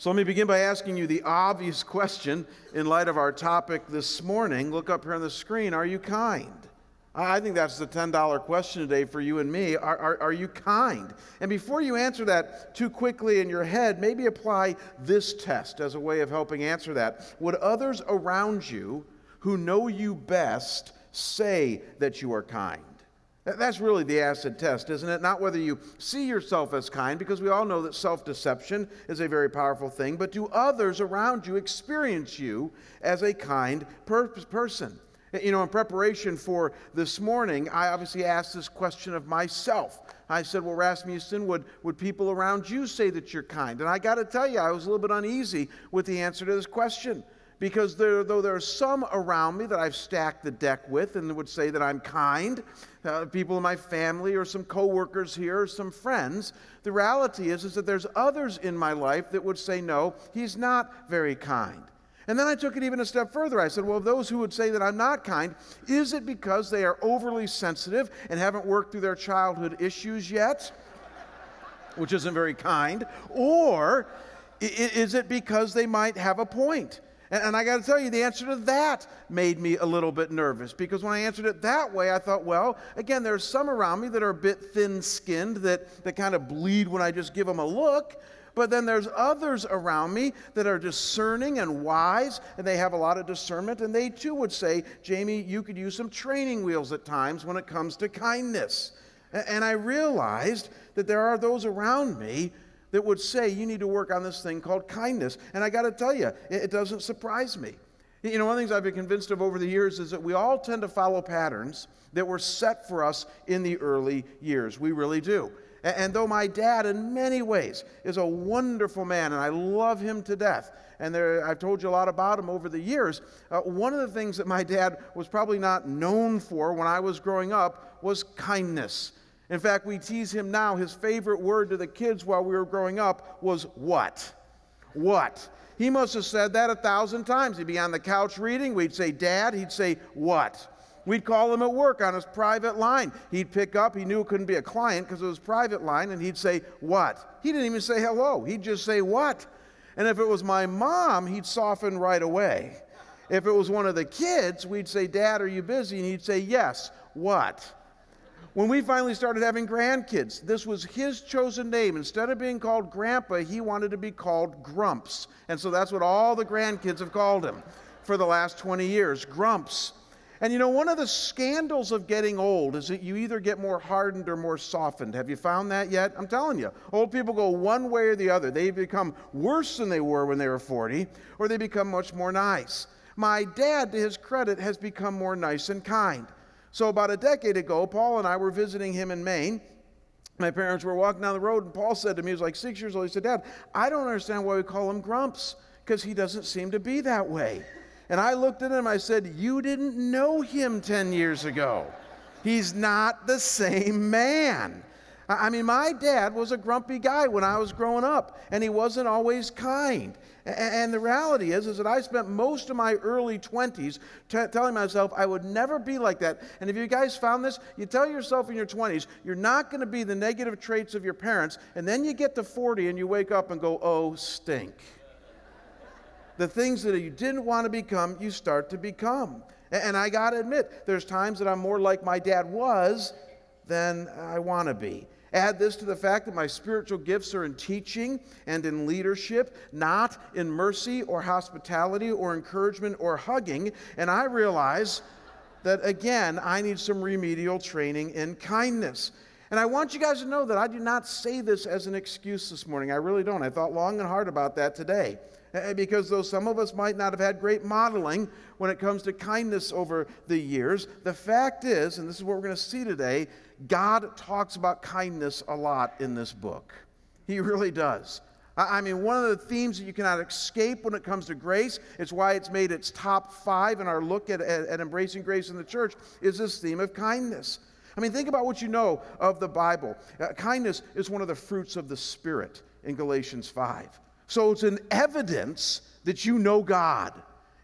So let me begin by asking you the obvious question in light of our topic this morning. Look up here on the screen. Are you kind? I think that's the $10 question today for you and me. Are, are, are, you kind? And before you answer that too quickly in your head, maybe apply this test as a way of helping answer that. Would others around you who know you best say that you are kind? That's really the acid test, isn't it? Not whether you see yourself as kind, because we all know that self deception is a very powerful thing, but do others around you experience you as a kind per- person? Eh, you know, in preparation for this morning, I obviously asked this question of myself. I said, Well, Rasmussen, would, would people around you say that you're kind? And I got to tell you, I was a little bit uneasy with the answer to this question because there, though there are some around me that I've stacked the deck with and would say that I'm kind, uh, people in my family or some coworkers here or some friends, the reality is, is that there's others in my life that would say, no, he's not very kind. And then I took it even a step further. I said, well, those who would say that I'm not kind, is it because they are overly sensitive and haven't worked through their childhood issues yet? Which isn't very kind. Or is it because they might have a point? And, and I got to tell you, the answer to that made me a little bit nervous because when I answered it that way, I thought, well, again, there's some around me that are a bit thin skinned, that, that kind of bleed when I just give them a look. But then there's others around me that are discerning and wise, and they have a lot of discernment, and they too would say, Jamie, you could use some training wheels at times when it comes to kindness. And I realized that there are those around me that would say you need to work on this thing called kindness. And I got to tell you, it, doesn't surprise me. You know, one of the things I've been convinced of over the years is that we all tend to follow patterns that were set for us in the early years. We really do. And though my dad, in many ways, is a wonderful man, and I love him to death, and there, I've told you a lot about him over the years, uh, one of the things that my dad was probably not known for when I was growing up was kindness. In fact, we tease him now. His favorite word to the kids while we were growing up was what? What? He must have said that a thousand times. He'd be on the couch reading. We'd say, Dad. He'd say, What? We'd call him at work on his private line. He'd pick up. He knew it couldn't be a client because it was private line, and he'd say, What? He didn't even say hello. He'd just say, What? And if it was my mom, he'd soften right away. If it was one of the kids, we'd say, Dad, are you busy? And he'd say, Yes. What? When we finally started having grandkids, this was his chosen name. Instead of being called Grandpa, he wanted to be called Grumps. And so that's what all the grandkids have called him for the last 20 years Grumps. And you know, one of the scandals of getting old is that you either get more hardened or more softened. Have you found that yet? I'm telling you, old people go one way or the other. They become worse than they were when they were 40, or they become much more nice. My dad, to his credit, has become more nice and kind. So, about a decade ago, Paul and I were visiting him in Maine. My parents were walking down the road, and Paul said to me, he was like six years old, he said, Dad, I don't understand why we call him Grumps, because he doesn't seem to be that way. And I looked at him, I said, You didn't know him 10 years ago. He's not the same man. I mean, my dad was a grumpy guy when I was growing up, and he wasn't always kind. And the reality is, is that I spent most of my early 20s t- telling myself I would never be like that. And if you guys found this, you tell yourself in your 20s, you're not going to be the negative traits of your parents, and then you get to 40 and you wake up and go, oh, stink. the things that you didn't want to become, you start to become. And I got to admit, there's times that I'm more like my dad was than I want to be. Add this to the fact that my spiritual gifts are in teaching and in leadership, not in mercy or hospitality or encouragement or hugging. And I realize that, again, I need some remedial training in kindness. And I want you guys to know that I do not say this as an excuse this morning. I really don't. I thought long and hard about that today. Eh, because though some of us might not have had great modeling when it comes to kindness over the years, the fact is, and this is what we're going to see today, God talks about kindness a lot in this book. He really does. I mean, one of the themes that you cannot escape when it comes to grace, it's why it's made its top five in our look at, at, at, embracing grace in the church, is this theme of kindness. I mean, think about what you know of the Bible. Uh, kindness is one of the fruits of the Spirit in Galatians 5. So it's an evidence that you know God.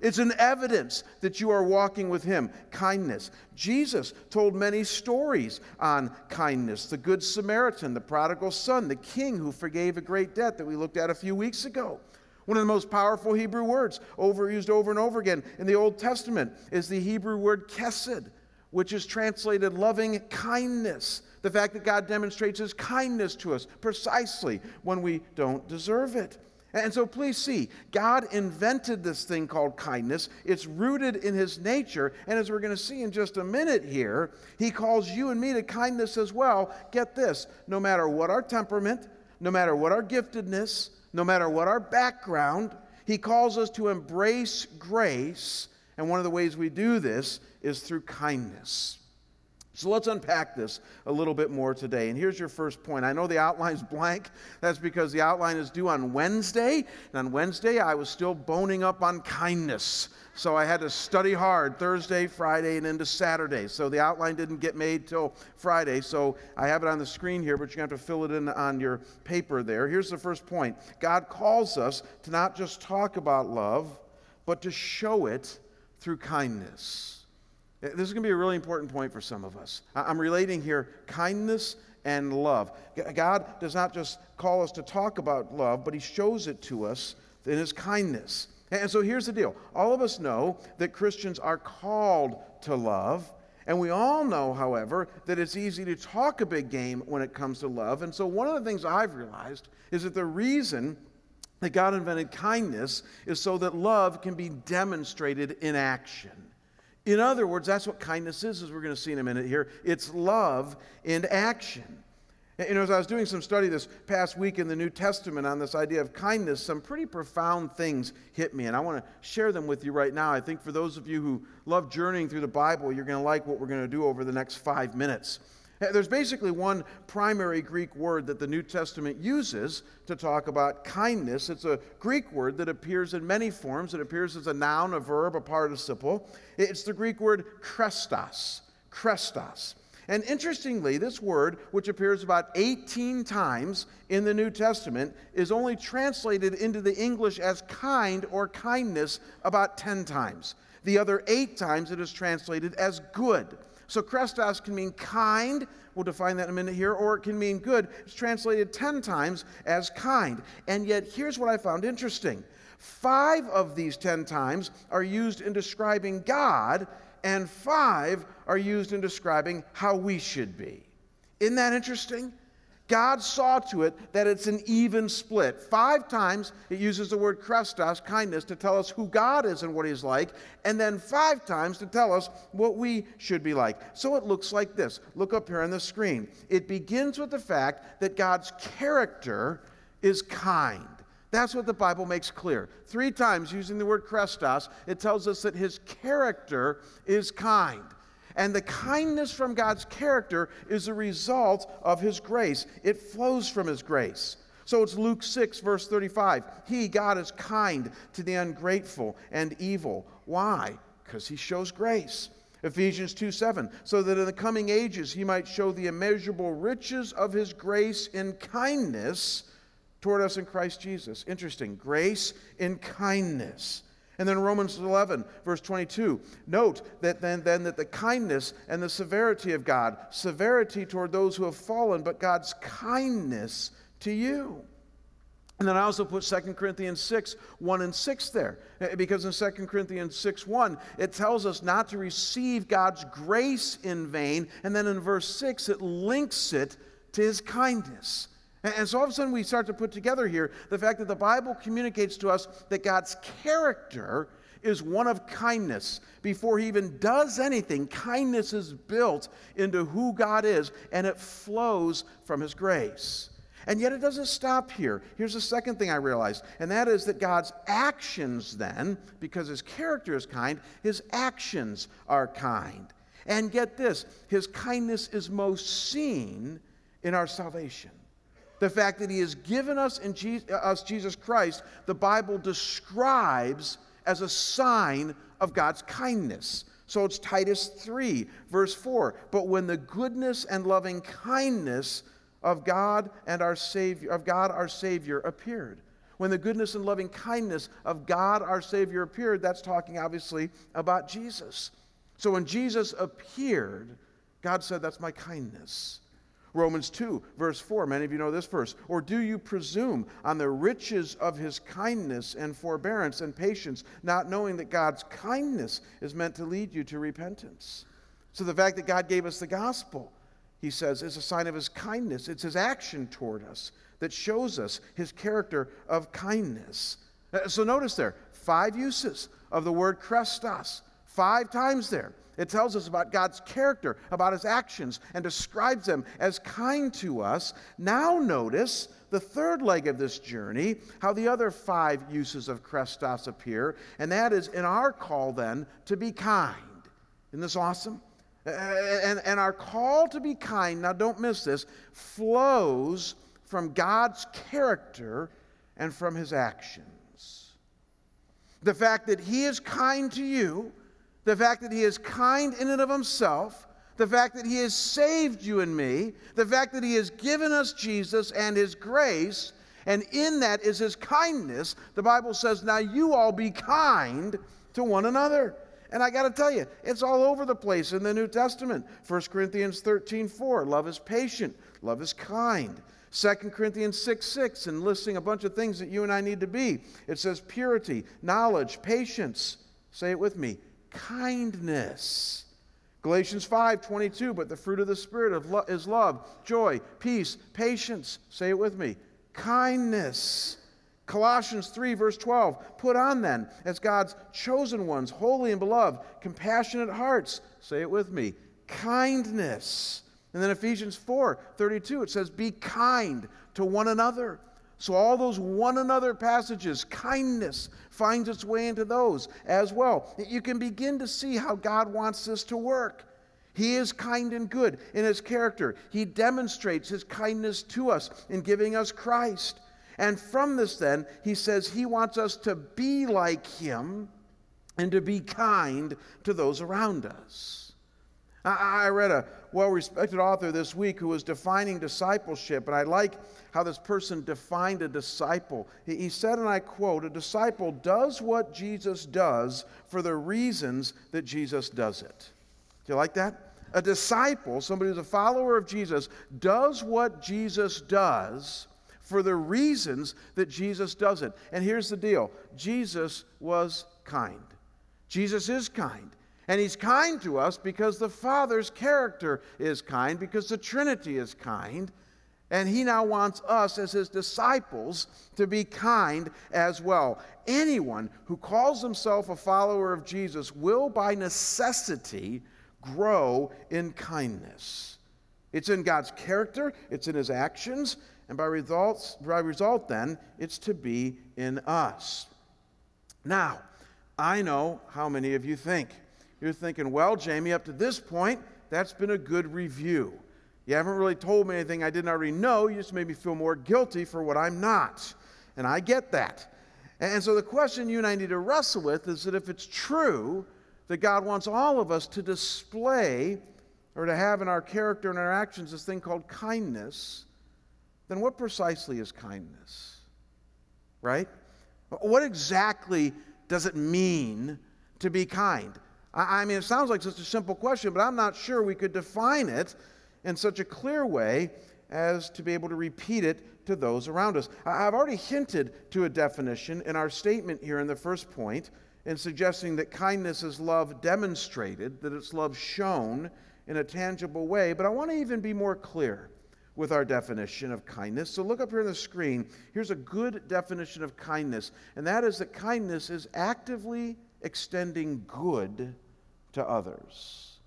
It's an evidence that you are walking with Him. Kindness. Jesus told many stories on kindness the Good Samaritan, the prodigal son, the king who forgave a great debt that we looked at a few weeks ago. One of the most powerful Hebrew words, overused over and over again in the Old Testament, is the Hebrew word kesed, which is translated loving kindness. The fact that God demonstrates his kindness to us precisely when we don't deserve it. And so please see, God invented this thing called kindness. It's rooted in his nature. And as we're going to see in just a minute here, he calls you and me to kindness as well. Get this no matter what our temperament, no matter what our giftedness, no matter what our background, he calls us to embrace grace. And one of the ways we do this is through kindness. So let's unpack this a little bit more today. And here's your first point. I know the outline's blank. That's because the outline is due on Wednesday. And on Wednesday, I was still boning up on kindness. So I had to study hard Thursday, Friday, and into Saturday. So the outline didn't get made till Friday. So I have it on the screen here, but you're going to have to fill it in on your paper there. Here's the first point God calls us to not just talk about love, but to show it through kindness. Uh, this is going to be a really important point for some of us. I'm relating here kindness and love. God does not just call us to talk about love, but He shows it to us in His kindness. And so here's the deal all of us know that Christians are called to love. And we all know, however, that it's easy to talk a big game when it comes to love. And so one of the things I've realized is that the reason that God invented kindness is so that love can be demonstrated in action. In other words, that's what kindness is, as we're going to see in a minute here. It's love in action. You know, as I was doing some study this past week in the New Testament on this idea of kindness, some pretty profound things hit me, and I want to share them with you right now. I think for those of you who love journeying through the Bible, you're going to like what we're going to do over the next five minutes. There's basically one primary Greek word that the New Testament uses to talk about kindness. It's a Greek word that appears in many forms. It appears as a noun, a verb, a participle. It's the Greek word chrestos. Chrestos. And interestingly, this word, which appears about 18 times in the New Testament, is only translated into the English as kind or kindness about 10 times. The other eight times it is translated as good. So Chrestos can mean kind, we'll define that in a minute here, or it can mean good. It's translated 10 times as kind. And yet, here's what I found interesting five of these 10 times are used in describing God, and five are used in describing how we should be. Isn't that interesting? God saw to it that it's an even split. Five times it uses the word chrestos, kindness, to tell us who God is and what He's like, and then five times to tell us what we should be like. So it looks like this. Look up here on the screen. It begins with the fact that God's character is kind. That's what the Bible makes clear. Three times using the word chrestos, it tells us that His character is kind. And the kindness from God's character is a result of His grace, it flows from His grace. So it's Luke 6, verse 35. He, God, is kind to the ungrateful and evil. Why? Because He shows grace. Ephesians 2 7, so that in the coming ages he might show the immeasurable riches of his grace in kindness toward us in Christ Jesus. Interesting. Grace in kindness. And then Romans 11, verse 22. Note that then, then that the kindness and the severity of God, severity toward those who have fallen, but God's kindness to you. And then I also put 2 Corinthians 6, 1 and 6 there. Eh, because in 2 Corinthians 6, 1, it tells us not to receive God's grace in vain. And then in verse 6, it links it to his kindness. And so all of a sudden we start to put together here the fact that the Bible communicates to us that God's character is one of kindness. Before he even does anything, kindness is built into who God is and it flows from his grace. And yet it doesn't stop here. Here's the second thing I realized, and that is that God's actions, then, because his character is kind, his actions are kind. And get this his kindness is most seen in our salvation. The fact that he has given us in Jesus, uh, us Jesus Christ, the Bible describes as a sign of God's kindness. So it's Titus 3, verse 4. But when the goodness and loving kindness of God and our Savior, of God our Savior appeared. When the goodness and loving kindness of God our Savior appeared, that's talking obviously about Jesus. So when Jesus appeared, God said, That's my kindness. Romans 2, verse 4, many of you know this verse. Or do you presume on the riches of his kindness and forbearance and patience, not knowing that God's kindness is meant to lead you to repentance? So the fact that God gave us the gospel, he says, is a sign of his kindness. It's his action toward us that shows us his character of kindness. Uh, so notice there, five uses of the word chrestos, five times there. It tells us about God's character, about his actions, and describes them as kind to us. Now, notice the third leg of this journey, how the other five uses of chrestos appear, and that is in our call then to be kind. Isn't this awesome? And, and our call to be kind, now don't miss this, flows from God's character and from his actions. The fact that he is kind to you the fact that He is kind in and of Himself, the fact that He has saved you and me, the fact that He has given us Jesus and His grace, and in that is His kindness. The Bible says, Now you all be kind to one another. And I got to tell you, it's all over the place in the New Testament. 1 Corinthians 13 4, love is patient, love is kind. 2 Corinthians 6 6, and listing a bunch of things that you and I need to be. It says purity, knowledge, patience. Say it with me kindness. Galatians 5 22, but the fruit of the Spirit of lo- is love, joy, peace, patience. Say it with me kindness. Colossians 3, verse 12, put on then, as God's chosen ones, holy and beloved, compassionate hearts. Say it with me kindness. And then Ephesians 4, 32, it says, be kind to one another so, all those one another passages, kindness finds its way into those as well. You can begin to see how God wants this to work. He is kind and good in his character. He demonstrates his kindness to us in giving us Christ. And from this, then, he says he wants us to be like him and to be kind to those around us. I read a well respected author this week who was defining discipleship, and I like how this person defined a disciple. He said, and I quote, a disciple does what Jesus does for the reasons that Jesus does it. Do you like that? A disciple, somebody who's a follower of Jesus, does what Jesus does for the reasons that Jesus does it. And here's the deal Jesus was kind. Jesus is kind. And he's kind to us because the Father's character is kind, because the Trinity is kind. And he now wants us, as his disciples, to be kind as well. Anyone who calls himself a follower of Jesus will, by necessity, grow in kindness. It's in God's character, it's in his actions, and by, results, by result, then, it's to be in us. Now, I know how many of you think. You're thinking, well, Jamie, up to this point, that's been a good review. You haven't really told me anything I didn't already know. You just made me feel more guilty for what I'm not. And I get that. And so the question you and I need to wrestle with is that if it's true that God wants all of us to display or to have in our character and our actions this thing called kindness, then what precisely is kindness? Right? What exactly does it mean to be kind? I mean, it sounds like such a simple question, but I'm not sure we could define it in such a clear way as to be able to repeat it to those around us. I've already hinted to a definition in our statement here in the first point in suggesting that kindness is love demonstrated, that it's love shown in a tangible way, but I want to even be more clear with our definition of kindness. So look up here on the screen. Here's a good definition of kindness, and that is that kindness is actively extending good to others.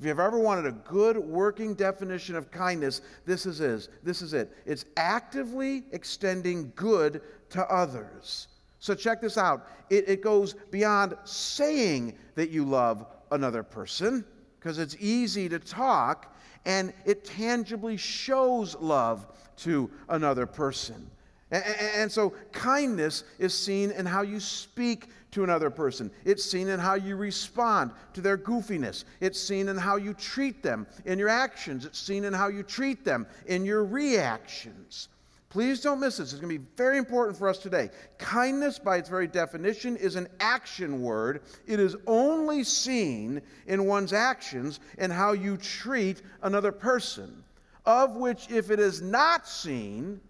If you've ever wanted a good working definition of kindness, this is it. This is it. It's actively extending good to others. So check this out. It, it goes beyond saying that you love another person, because it's easy to talk, and it tangibly shows love to another person. And, so kindness is seen in how you speak to another person. It's seen in how you respond to their goofiness. It's seen in how you treat them in your actions. It's seen in how you treat them in your reactions. Please don't miss this. It's going to be very important for us today. Kindness, by its very definition, is an action word. It is only seen in one's actions and how you treat another person. of which, if it is not seen,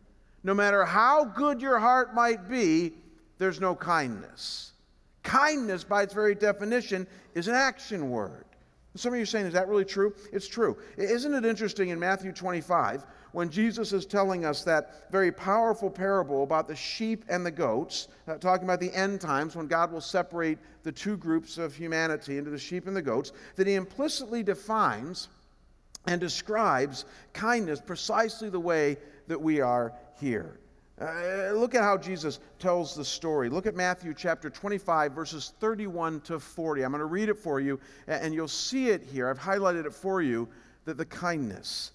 no matter how good your heart might be, there's no kindness. Kindness, by its very definition, is an action word. Some of you are saying, is that really true? It's true. Isn't it interesting in Matthew 25 when Jesus is telling us that very powerful parable about the sheep and the goats, uh, talking about the end times when God will separate the two groups of humanity into the sheep and the goats, that he implicitly defines and describes kindness precisely the way that we are here. Uh, look at how Jesus tells the story. Look at Matthew chapter 25, verses 31 to 40. I'm going to read it for you, and you'll see it here. I've highlighted it for you that the kindness.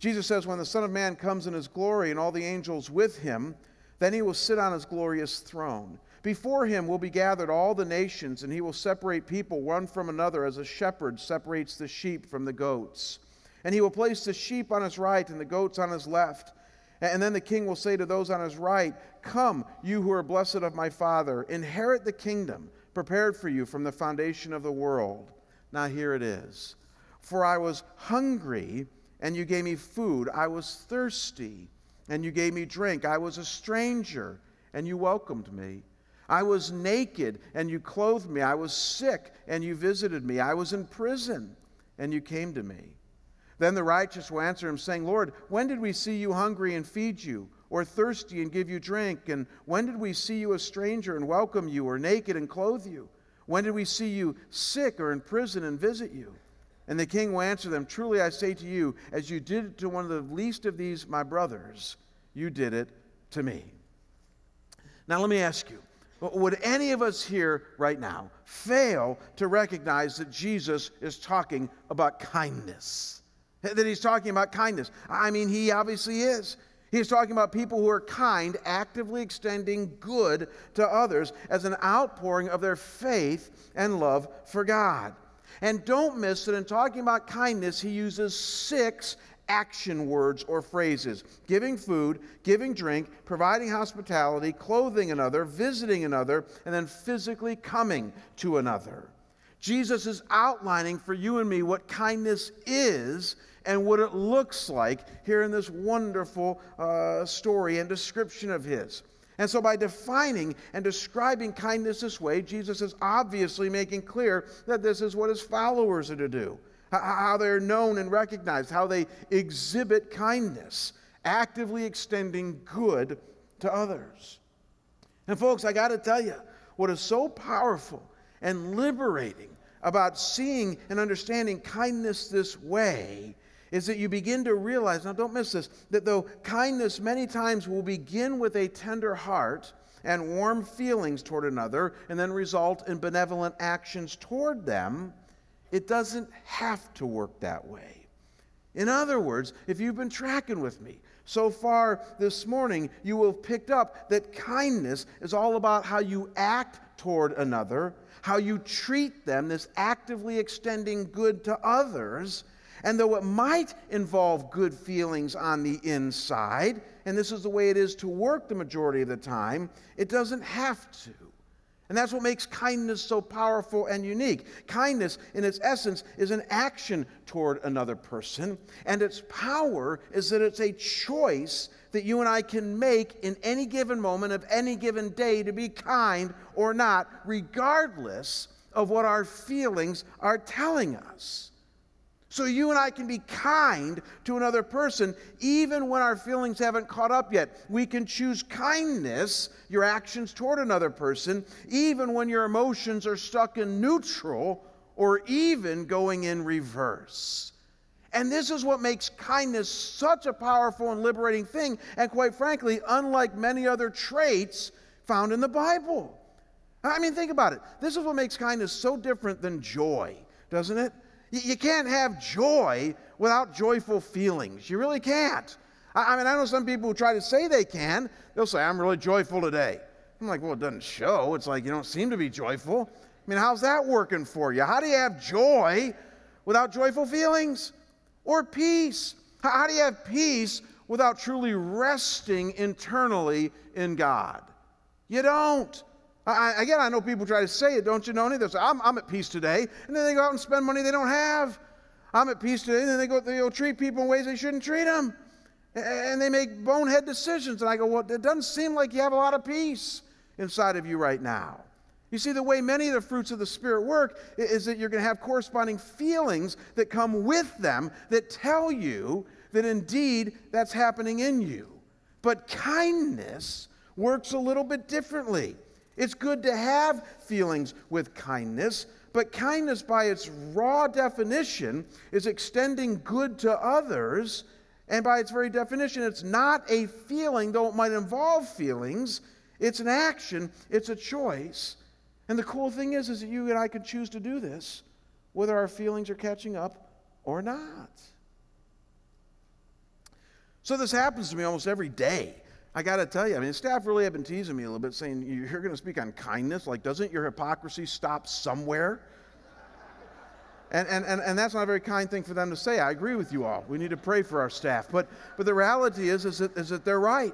Jesus says, When the Son of Man comes in his glory and all the angels with him, then he will sit on his glorious throne. Before him will be gathered all the nations, and he will separate people one from another as a shepherd separates the sheep from the goats. And he will place the sheep on his right and the goats on his left. And then the king will say to those on his right, Come, you who are blessed of my Father, inherit the kingdom prepared for you from the foundation of the world. Now here it is. For I was hungry, and you gave me food. I was thirsty, and you gave me drink. I was a stranger, and you welcomed me. I was naked, and you clothed me. I was sick, and you visited me. I was in prison, and you came to me. Then the righteous will answer him, saying, Lord, when did we see you hungry and feed you, or thirsty and give you drink? And when did we see you a stranger and welcome you, or naked and clothe you? When did we see you sick or in prison and visit you? And the king will answer them, Truly I say to you, as you did it to one of the least of these my brothers, you did it to me. Now let me ask you, would any of us here right now fail to recognize that Jesus is talking about kindness? That he's talking about kindness. I mean, he obviously is. He's talking about people who are kind, actively extending good to others as an outpouring of their faith and love for God. And don't miss that in talking about kindness, he uses six action words or phrases giving food, giving drink, providing hospitality, clothing another, visiting another, and then physically coming to another. Jesus is outlining for you and me what kindness is and what it looks like here in this wonderful uh, story and description of his. And so, by defining and describing kindness this way, Jesus is obviously making clear that this is what his followers are to do, how they're known and recognized, how they exhibit kindness, actively extending good to others. And, folks, I got to tell you, what is so powerful and liberating about seeing and understanding kindness this way is that you begin to realize, now don't miss this, that though kindness many times will begin with a tender heart and warm feelings toward another and then result in benevolent actions toward them, it doesn't have to work that way. In other words, if you've been tracking with me so far this morning, you will have picked up that kindness is all about how you act toward another, how you treat them, this actively extending good to others, and though it might involve good feelings on the inside, and this is the way it is to work the majority of the time, it doesn't have to. And that's what makes kindness so powerful and unique. Kindness, in its essence, is an action toward another person, and its power is that it's a choice that you and I can make in any given moment of any given day to be kind or not, regardless of what our feelings are telling us. So you and I can be kind to another person even when our feelings haven't caught up yet. We can choose kindness, your actions toward another person, even when your emotions are stuck in neutral or even going in reverse. And this is what makes kindness such a powerful and liberating thing, and quite frankly, unlike many other traits found in the Bible. I mean, think about it. This is what makes kindness so different than joy, doesn't it? You can't have joy without joyful feelings. You really can't. I mean, I know some people who try to say they can. They'll say, I'm really joyful today. I'm like, well, it doesn't show. It's like you don't seem to be joyful. I mean, how's that working for you? How do you have joy without joyful feelings? Or peace? How do you have peace without truly resting internally in God? You don't. I, again, I know people try to say it, don't you know? They say, I'm, I'm at peace today. And then they go out and spend money they don't have. I'm at peace today, and then they go, they go treat people in ways they shouldn't treat them. And they make bonehead decisions. And I go, well, it doesn't seem like you have a lot of peace inside of you right now. You see, the way many of the fruits of the Spirit work is that you're going to have corresponding feelings that come with them that tell you that indeed that's happening in you. But kindness works a little bit differently. It's good to have feelings with kindness, but kindness, by its raw definition, is extending good to others. And by its very definition, it's not a feeling, though it might involve feelings. It's an action, it's a choice. And the cool thing is, is that you and I could choose to do this, whether our feelings are catching up or not. So this happens to me almost every day. I got to tell you, I mean, staff really have been teasing me a little bit, saying, You're going to speak on kindness? Like, doesn't your hypocrisy stop somewhere? And, and, and, and that's not a very kind thing for them to say. I agree with you all. We need to pray for our staff. But, but the reality is, is, that, is that they're right.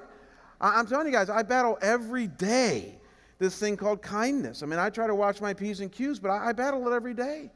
I, I'm telling you guys, I battle every day this thing called kindness. I mean, I try to watch my P's and Q's, but I, I battle it every day.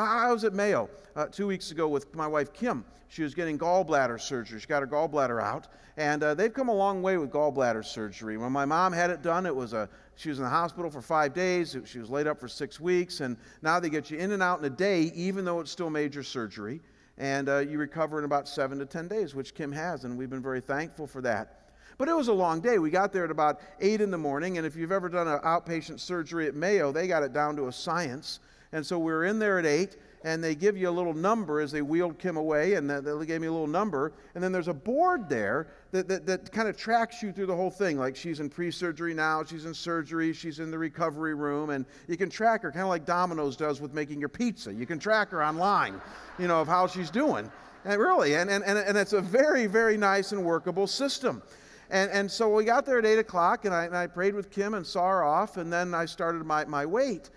I, was at Mayo uh, two weeks ago with my wife, Kim. She was getting gallbladder surgery. She got her gallbladder out, and uh, they've come a long way with gallbladder surgery. When my mom had it done, it was a she was in the hospital for five days. She was laid up for six weeks, and now they get you in and out in a day, even though it's still major surgery. And uh, you recover in about seven to ten days, which Kim has, and we've been very thankful for that. But it was a long day. We got there at about 8 in the morning, and if you've ever done an outpatient surgery at Mayo, they got it down to a science. And so we were in there at 8, and they give you a little number as they wheeled Kim away, and they gave me a little number. And then there's a board there that, that, that kind of tracks you through the whole thing. Like she's in pre surgery now, she's in surgery, she's in the recovery room, and you can track her, kind of like Domino's does with making your pizza. You can track her online, you know, of how she's doing. And really, and, and, and it's a very, very nice and workable system. And, and so we got there at 8 o'clock, and I, and I prayed with Kim and saw her off, and then I started my, my wait.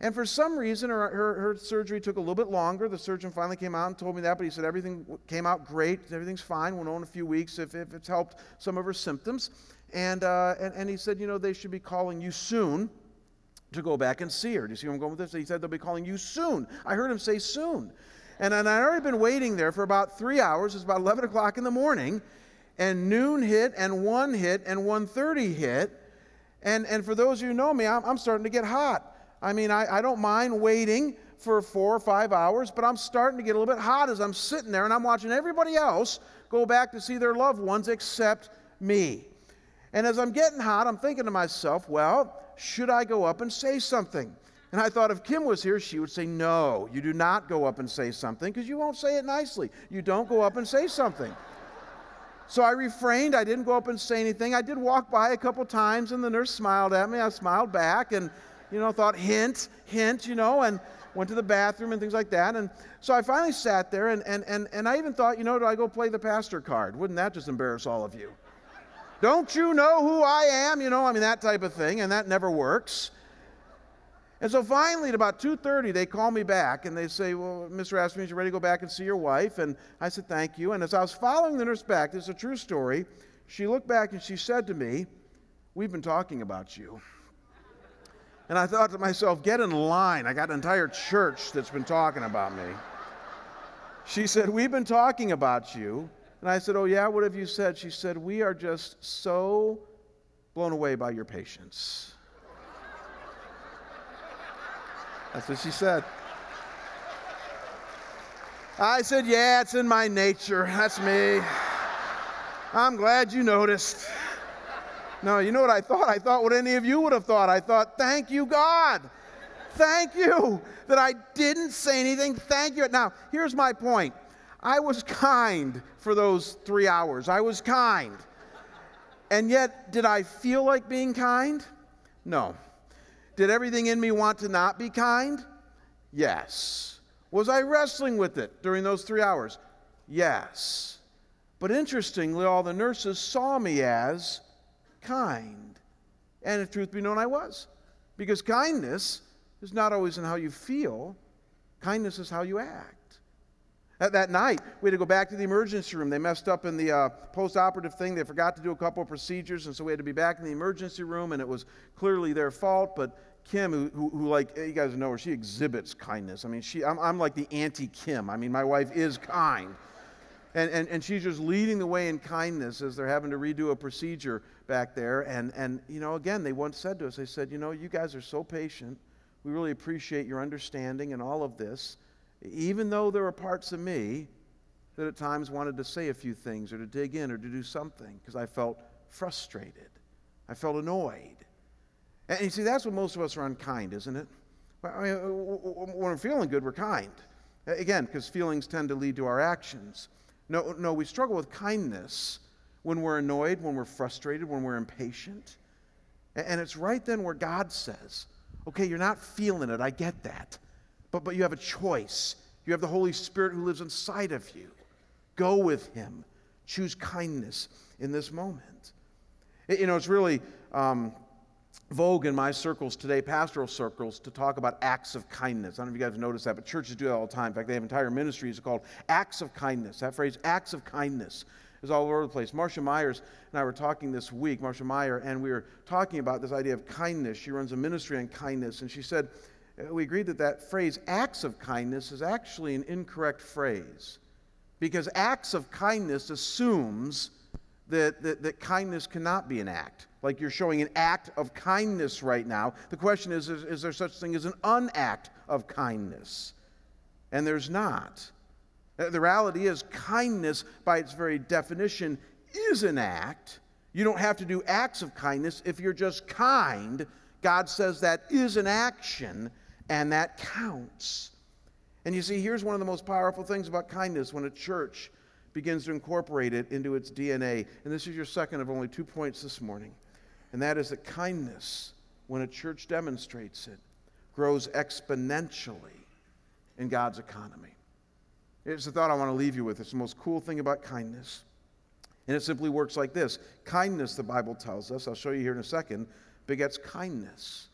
And for some reason, her, her, her, surgery took a little bit longer. The surgeon finally came out and told me that, but he said everything came out great. Everything's fine. We'll know in a few weeks if, if it's helped some of her symptoms. And, uh, and, and he said, you know, they should be calling you soon to go back and see her. Do you see where I'm going with this? He said they'll be calling you soon. I heard him say soon. And, and I'd already been waiting there for about three hours. It's about 11 o'clock in the morning. And noon hit, and 1 hit, and 1.30 hit. And, and for those of you who know me, I'm, I'm starting to get hot. I mean, I, I don't mind waiting for four or five hours, but I'm starting to get a little bit hot as I'm sitting there and I'm watching everybody else go back to see their loved ones except me. And as I'm getting hot, I'm thinking to myself, well, should I go up and say something? And I thought if Kim was here, she would say, No, you do not go up and say something because you won't say it nicely. You don't go up and say something. So I refrained. I didn't go up and say anything. I did walk by a couple times, and the nurse smiled at me. I smiled back, and you know, thought hint, hint, you know, and went to the bathroom and things like that. And so I finally sat there and, and, and, and I even thought, you know, do I go play the pastor card? Wouldn't that just embarrass all of you? Don't you know who I am? You know, I mean, that type of thing, and that never works. And so finally, at about 2.30, they call me back and they say, well, Mr. Rasmussen, you ready to go back and see your wife? And I said, thank you. And as I was following the nurse back, this is a true story, she looked back and she said to me, we've been talking about you. And I thought to myself, get in line. I got an entire church that's been talking about me. She said, We've been talking about you. And I said, Oh, yeah, what have you said? She said, We are just so blown away by your patience. That's what she said. I said, Yeah, it's in my nature. That's me. I'm glad you noticed. No, you know what I thought? I thought what any of you would have thought. I thought, thank you, God. Thank you that I didn't say anything. Thank you. Now, here's my point I was kind for those three hours. I was kind. And yet, did I feel like being kind? No. Did everything in me want to not be kind? Yes. Was I wrestling with it during those three hours? Yes. But interestingly, all the nurses saw me as kind. And if truth be known, I was. Because kindness is not always in how you feel, kindness is how you act. At that night, we had to go back to the emergency room. They messed up in the uh, post operative thing. They forgot to do a couple of procedures, and so we had to be back in the emergency room, and it was clearly their fault. But Kim, who, who, who like, you guys know her, she exhibits kindness. I mean, she, I'm, I'm like the anti Kim. I mean, my wife is kind. And, and, and she's just leading the way in kindness as they're having to redo a procedure back there. And, and, you know, again, they once said to us, they said, you know, you guys are so patient. We really appreciate your understanding and all of this even though there were parts of me that at times wanted to say a few things or to dig in or to do something because I felt frustrated. I felt annoyed. And you see, that's what most of us are unkind, isn't it? I mean, when we're feeling good, we're kind. Again, because feelings tend to lead to our actions. No, no, we struggle with kindness when we're annoyed, when we're frustrated, when we're impatient. And it's right then where God says, okay, you're not feeling it. I get that. But, but you have a choice. You have the Holy Spirit who lives inside of you. Go with Him. Choose kindness in this moment. You know, it's really um, vogue in my circles today, pastoral circles, to talk about acts of kindness. I don't know if you guys noticed that, but churches do that all the time. In fact, they have entire ministries called acts of kindness. That phrase, acts of kindness, is all over the place. Marcia Myers and I were talking this week, Marcia Meyer, and we were talking about this idea of kindness. She runs a ministry on kindness, and she said, uh, we agreed that that phrase, acts of kindness, is actually an incorrect phrase because acts of kindness assumes that, that, that, kindness cannot be an act. Like you're showing an act of kindness right now. The question is, is, is there such thing as an unact of kindness? And there's not. Uh, the reality is, kindness, by its very definition, is an act. You don't have to do acts of kindness if you're just kind. God says that is an action and that counts. And you see, here's one of the most powerful things about kindness when a church begins to incorporate it into its DNA. And this is your second of only two points this morning. And that is that kindness, when a church demonstrates it, grows exponentially in God's economy. It's a thought I want to leave you with. It's the most cool thing about kindness. And it simply works like this kindness, the Bible tells us, I'll show you here in a second, begets kindness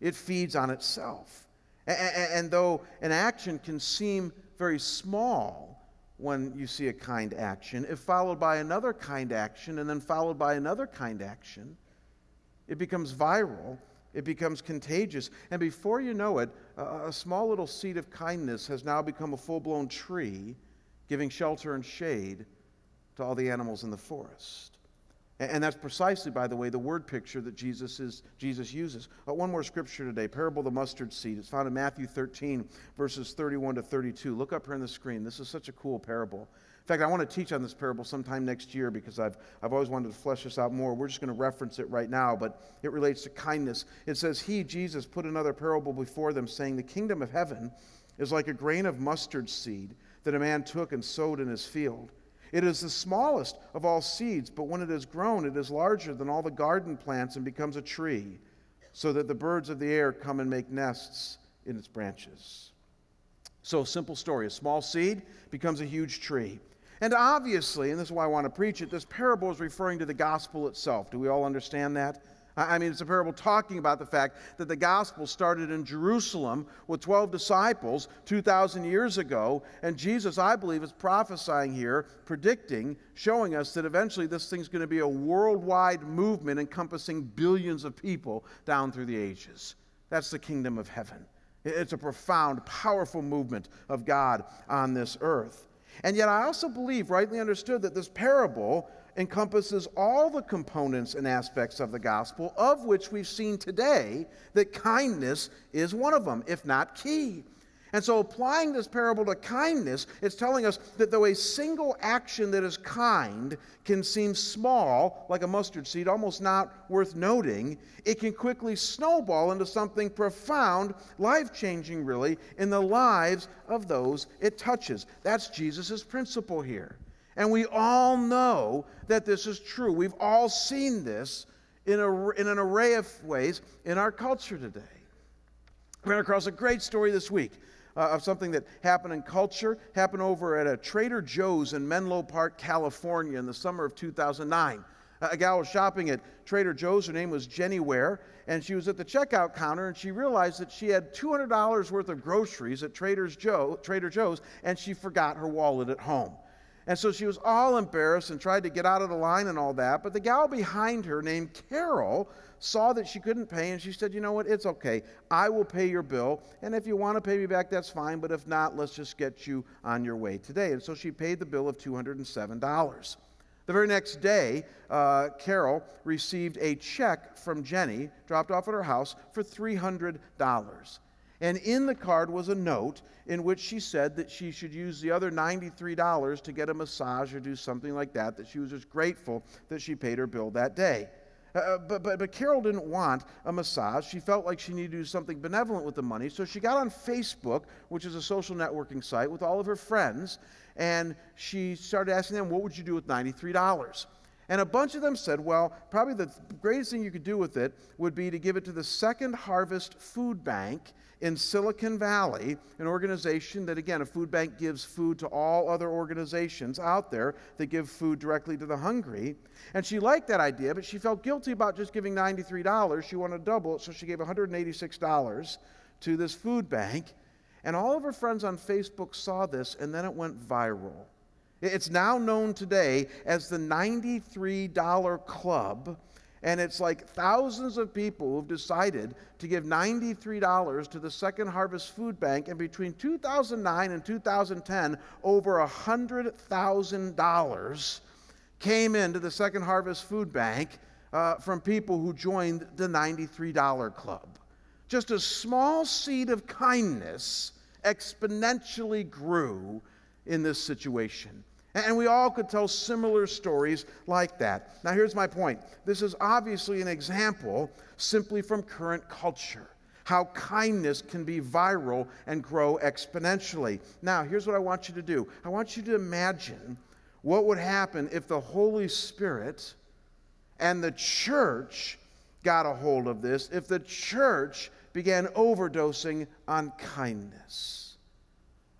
it feeds on itself. And, though an action can seem very small when you see a kind action, if followed by another kind action and then followed by another kind action, it becomes viral, it becomes contagious. And before you know it, a small little seed of kindness has now become a full blown tree, giving shelter and shade to all the animals in the forest. And that's precisely, by the way, the word picture that Jesus, is, Jesus uses. Uh, one more scripture today parable of the mustard seed. It's found in Matthew 13, verses 31 to 32. Look up here on the screen. This is such a cool parable. In fact, I want to teach on this parable sometime next year because I've, I've always wanted to flesh this out more. We're just going to reference it right now, but it relates to kindness. It says, He, Jesus, put another parable before them, saying, The kingdom of heaven is like a grain of mustard seed that a man took and sowed in his field. It is the smallest of all seeds, but when it is grown, it is larger than all the garden plants and becomes a tree, so that the birds of the air come and make nests in its branches. So, simple story a small seed becomes a huge tree. And obviously, and this is why I want to preach it, this parable is referring to the gospel itself. Do we all understand that? I mean, it's a parable talking about the fact that the gospel started in Jerusalem with 12 disciples 2,000 years ago. And Jesus, I believe, is prophesying here, predicting, showing us that eventually this thing's going to be a worldwide movement encompassing billions of people down through the ages. That's the kingdom of heaven. It's a profound, powerful movement of God on this earth. And yet, I also believe, rightly understood, that this parable encompasses all the components and aspects of the gospel, of which we've seen today that kindness is one of them, if not key. And so, applying this parable to kindness, it's telling us that though a single action that is kind can seem small, like a mustard seed, almost not worth noting, it can quickly snowball into something profound, life changing, really, in the lives of those it touches. That's Jesus' principle here. And we all know that this is true. We've all seen this in, a, in an array of ways in our culture today. Ran across a great story this week uh, of something that happened in culture, happened over at a Trader Joe's in Menlo Park, California in the summer of 2009. A gal was shopping at Trader Joe's. Her name was Jenny Ware, and she was at the checkout counter, and she realized that she had $200 worth of groceries at Joe, Trader Joe's, and she forgot her wallet at home. And so she was all embarrassed and tried to get out of the line and all that. But the gal behind her, named Carol, saw that she couldn't pay, and she said, You know what? It's okay. I will pay your bill. And if you want to pay me back, that's fine. But if not, let's just get you on your way today. And so she paid the bill of $207. The very next day, uh, Carol received a check from Jenny, dropped off at her house, for $300. And in the card was a note in which she said that she should use the other $93 to get a massage or do something like that, that she was just grateful that she paid her bill that day. Uh, uh, but, but, but Carol didn't want a massage. She felt like she needed to do something benevolent with the money. So she got on Facebook, which is a social networking site, with all of her friends, and she started asking them, What would you do with $93? And a bunch of them said, Well, probably the greatest thing you could do with it would be to give it to the Second Harvest Food Bank in Silicon Valley, an organization that, again, a food bank gives food to all other organizations out there that give food directly to the hungry. And she liked that idea, but she felt guilty about just giving $93. She wanted to double it, so she gave $186 to this food bank. And all of her friends on Facebook saw this, and then it went viral. It's now known today as the $93 Club and it's like thousands of people who've decided to give $93 to the Second Harvest Food Bank. And between 2009 and 2010, over $100,000 came into the Second Harvest Food Bank uh, from people who joined the $93 Club. Just a small seed of kindness exponentially grew in this situation. And we all could tell similar stories like that. Now, here's my point this is obviously an example simply from current culture. How kindness can be viral and grow exponentially. Now, here's what I want you to do I want you to imagine what would happen if the Holy Spirit and the church got a hold of this, if the church began overdosing on kindness.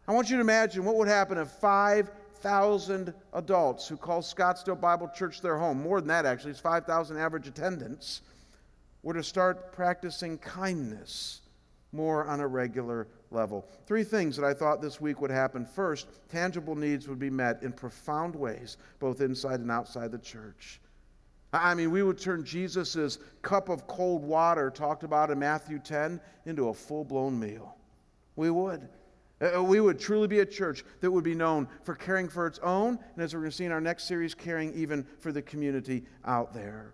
I want you to imagine what would happen if five 5,000 adults who call Scottsdale Bible Church their home, more than that actually, it's 5,000 average attendance, were to start practicing kindness more on a regular level. Three things that I thought this week would happen. First, tangible needs would be met in profound ways, both inside and outside the church. I mean, we would turn Jesus' cup of cold water, talked about in Matthew 10, into a full blown meal. We would. Uh, uh, we would truly be a church that would be known for caring for its own, and as we're going to see in our next series, caring even for the community out there.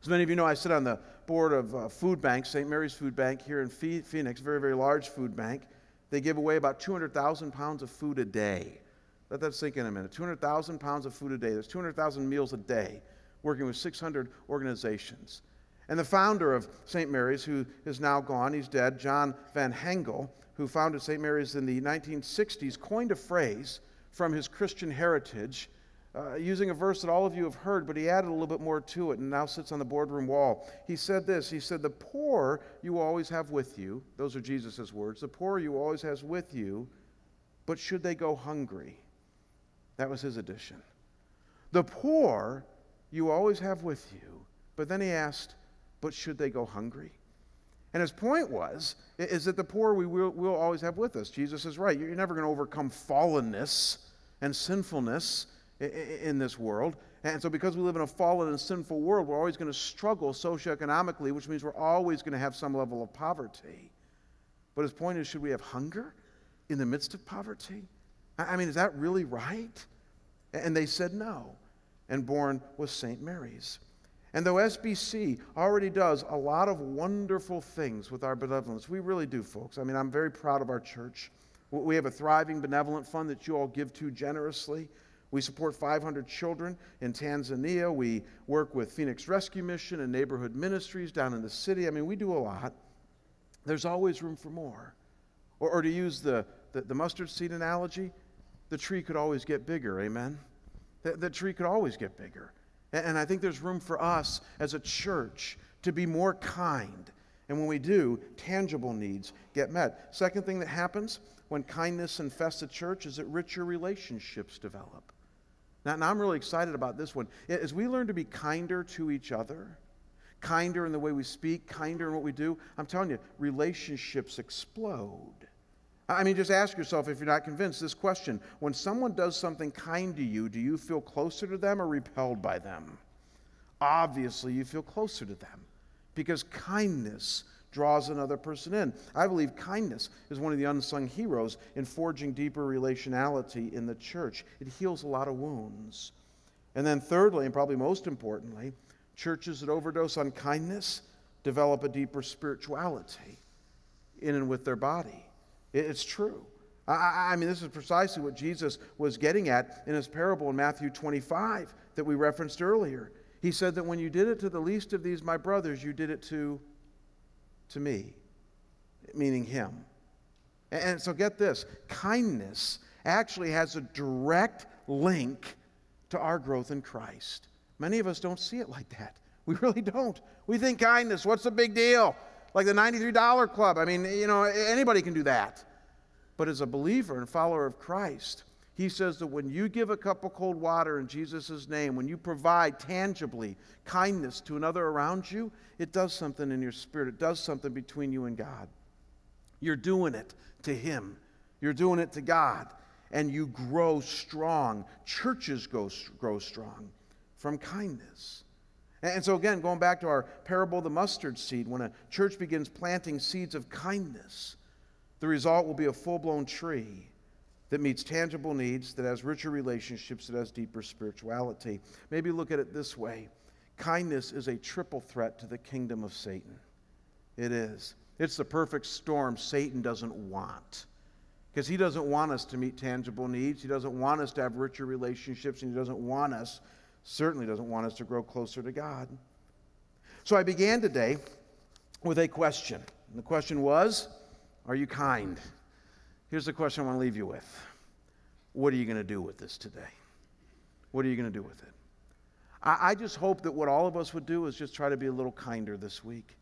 As many of you know, I sit on the board of uh, food bank, St. Mary's Food Bank here in Phoenix, very, very large food bank. They give away about 200,000 pounds of food a day. Let that sink in a minute. 200,000 pounds of food a day. There's 200,000 meals a day, working with 600 organizations. And the founder of St. Mary's, who is now gone, he's dead, John Van Hengel, who founded St. Mary's in the 1960s, coined a phrase from his Christian heritage uh, using a verse that all of you have heard, but he added a little bit more to it and now sits on the boardroom wall. He said this He said, The poor you always have with you, those are Jesus' words, the poor you always has with you, but should they go hungry? That was his addition. The poor you always have with you, but then he asked, But should they go hungry? And his point was, is that the poor we will, will always have with us. Jesus is right. You're never going to overcome fallenness and sinfulness in this world. And so, because we live in a fallen and sinful world, we're always going to struggle socioeconomically, which means we're always going to have some level of poverty. But his point is should we have hunger in the midst of poverty? I mean, is that really right? And they said no. And born was St. Mary's. And though SBC already does a lot of wonderful things with our benevolence, we really do, folks. I mean, I'm very proud of our church. We have a thriving benevolent fund that you all give to generously. We support 500 children in Tanzania. We work with Phoenix Rescue Mission and neighborhood ministries down in the city. I mean, we do a lot. There's always room for more. Or, or to use the, the, the, mustard seed analogy, the tree could always get bigger, amen? The, the tree could always get bigger. And I think there's room for us as a church to be more kind. And when we do, tangible needs get met. Second thing that happens when kindness infests a church is that richer relationships develop. Now, now, I'm really excited about this one. As we learn to be kinder to each other, kinder in the way we speak, kinder in what we do, I'm telling you, relationships explode. I mean, just ask yourself if you're not convinced this question when someone does something kind to you, do you feel closer to them or repelled by them? Obviously, you feel closer to them because kindness draws another person in. I believe kindness is one of the unsung heroes in forging deeper relationality in the church. It heals a lot of wounds. And then, thirdly, and probably most importantly, churches that overdose on kindness develop a deeper spirituality in and with their body. It's true. I, I, mean, this is precisely what Jesus was getting at in his parable in Matthew 25 that we referenced earlier. He said that when you did it to the least of these, my brothers, you did it to, to me, meaning him. And, and so get this kindness actually has a direct link to our growth in Christ. Many of us don't see it like that. We really don't. We think kindness, what's the big deal? Like the $93 club. I mean, you know, anybody can do that. But as a believer and follower of Christ, he says that when you give a cup of cold water in Jesus' name, when you provide tangibly kindness to another around you, it does something in your spirit. It does something between you and God. You're doing it to Him, you're doing it to God, and you grow strong. Churches go, grow strong from kindness. And so, again, going back to our parable of the mustard seed, when a church begins planting seeds of kindness, the result will be a full blown tree that meets tangible needs, that has richer relationships, that has deeper spirituality. Maybe look at it this way kindness is a triple threat to the kingdom of Satan. It is. It's the perfect storm Satan doesn't want. Because he doesn't want us to meet tangible needs. He doesn't want us to have richer relationships, and he doesn't want us certainly doesn't want us to grow closer to God. So I began today with a question. And the question was Are you kind? Here's the question I want to leave you with What are you going to do with this today? What are you going to do with it? I, I just hope that what all of us would do is just try to be a little kinder this week.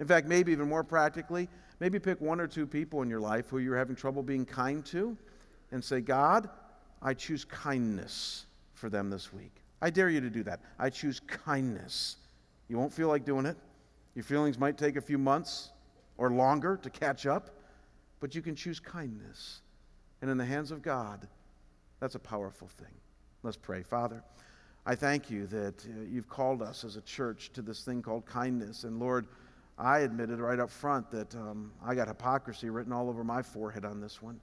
In fact, maybe even more practically, maybe pick one or two people in your life who you're having trouble being kind to and say, God, I choose kindness for them this week. I dare you to do that. I choose kindness. You won't feel like doing it. Your feelings might take a few months or longer to catch up, but you can choose kindness. And in the hands of God, that's a powerful thing. Let's pray. Father, I thank you that uh, you've called us as a church to this thing called kindness. And Lord, I admitted right up front that um, I got hypocrisy written all over my forehead on this one.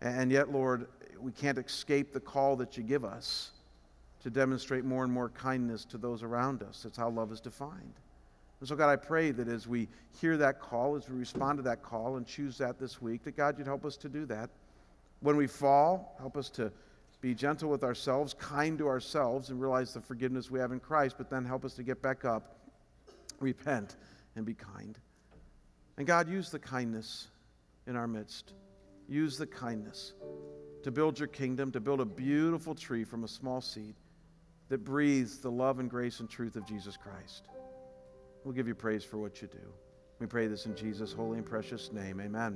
And yet, Lord, we can't escape the call that you give us to demonstrate more and more kindness to those around us. That's how love is defined. And so, God, I pray that as we hear that call, as we respond to that call and choose that this week, that God, you'd help us to do that. When we fall, help us to be gentle with ourselves, kind to ourselves, and realize the forgiveness we have in Christ, but then help us to get back up, repent, and be kind. And God, use the kindness in our midst. Use the kindness to build your kingdom, to build a beautiful tree from a small seed that breathes the love and grace and truth of Jesus Christ. We'll give you praise for what you do. We pray this in Jesus' holy and precious name. Amen.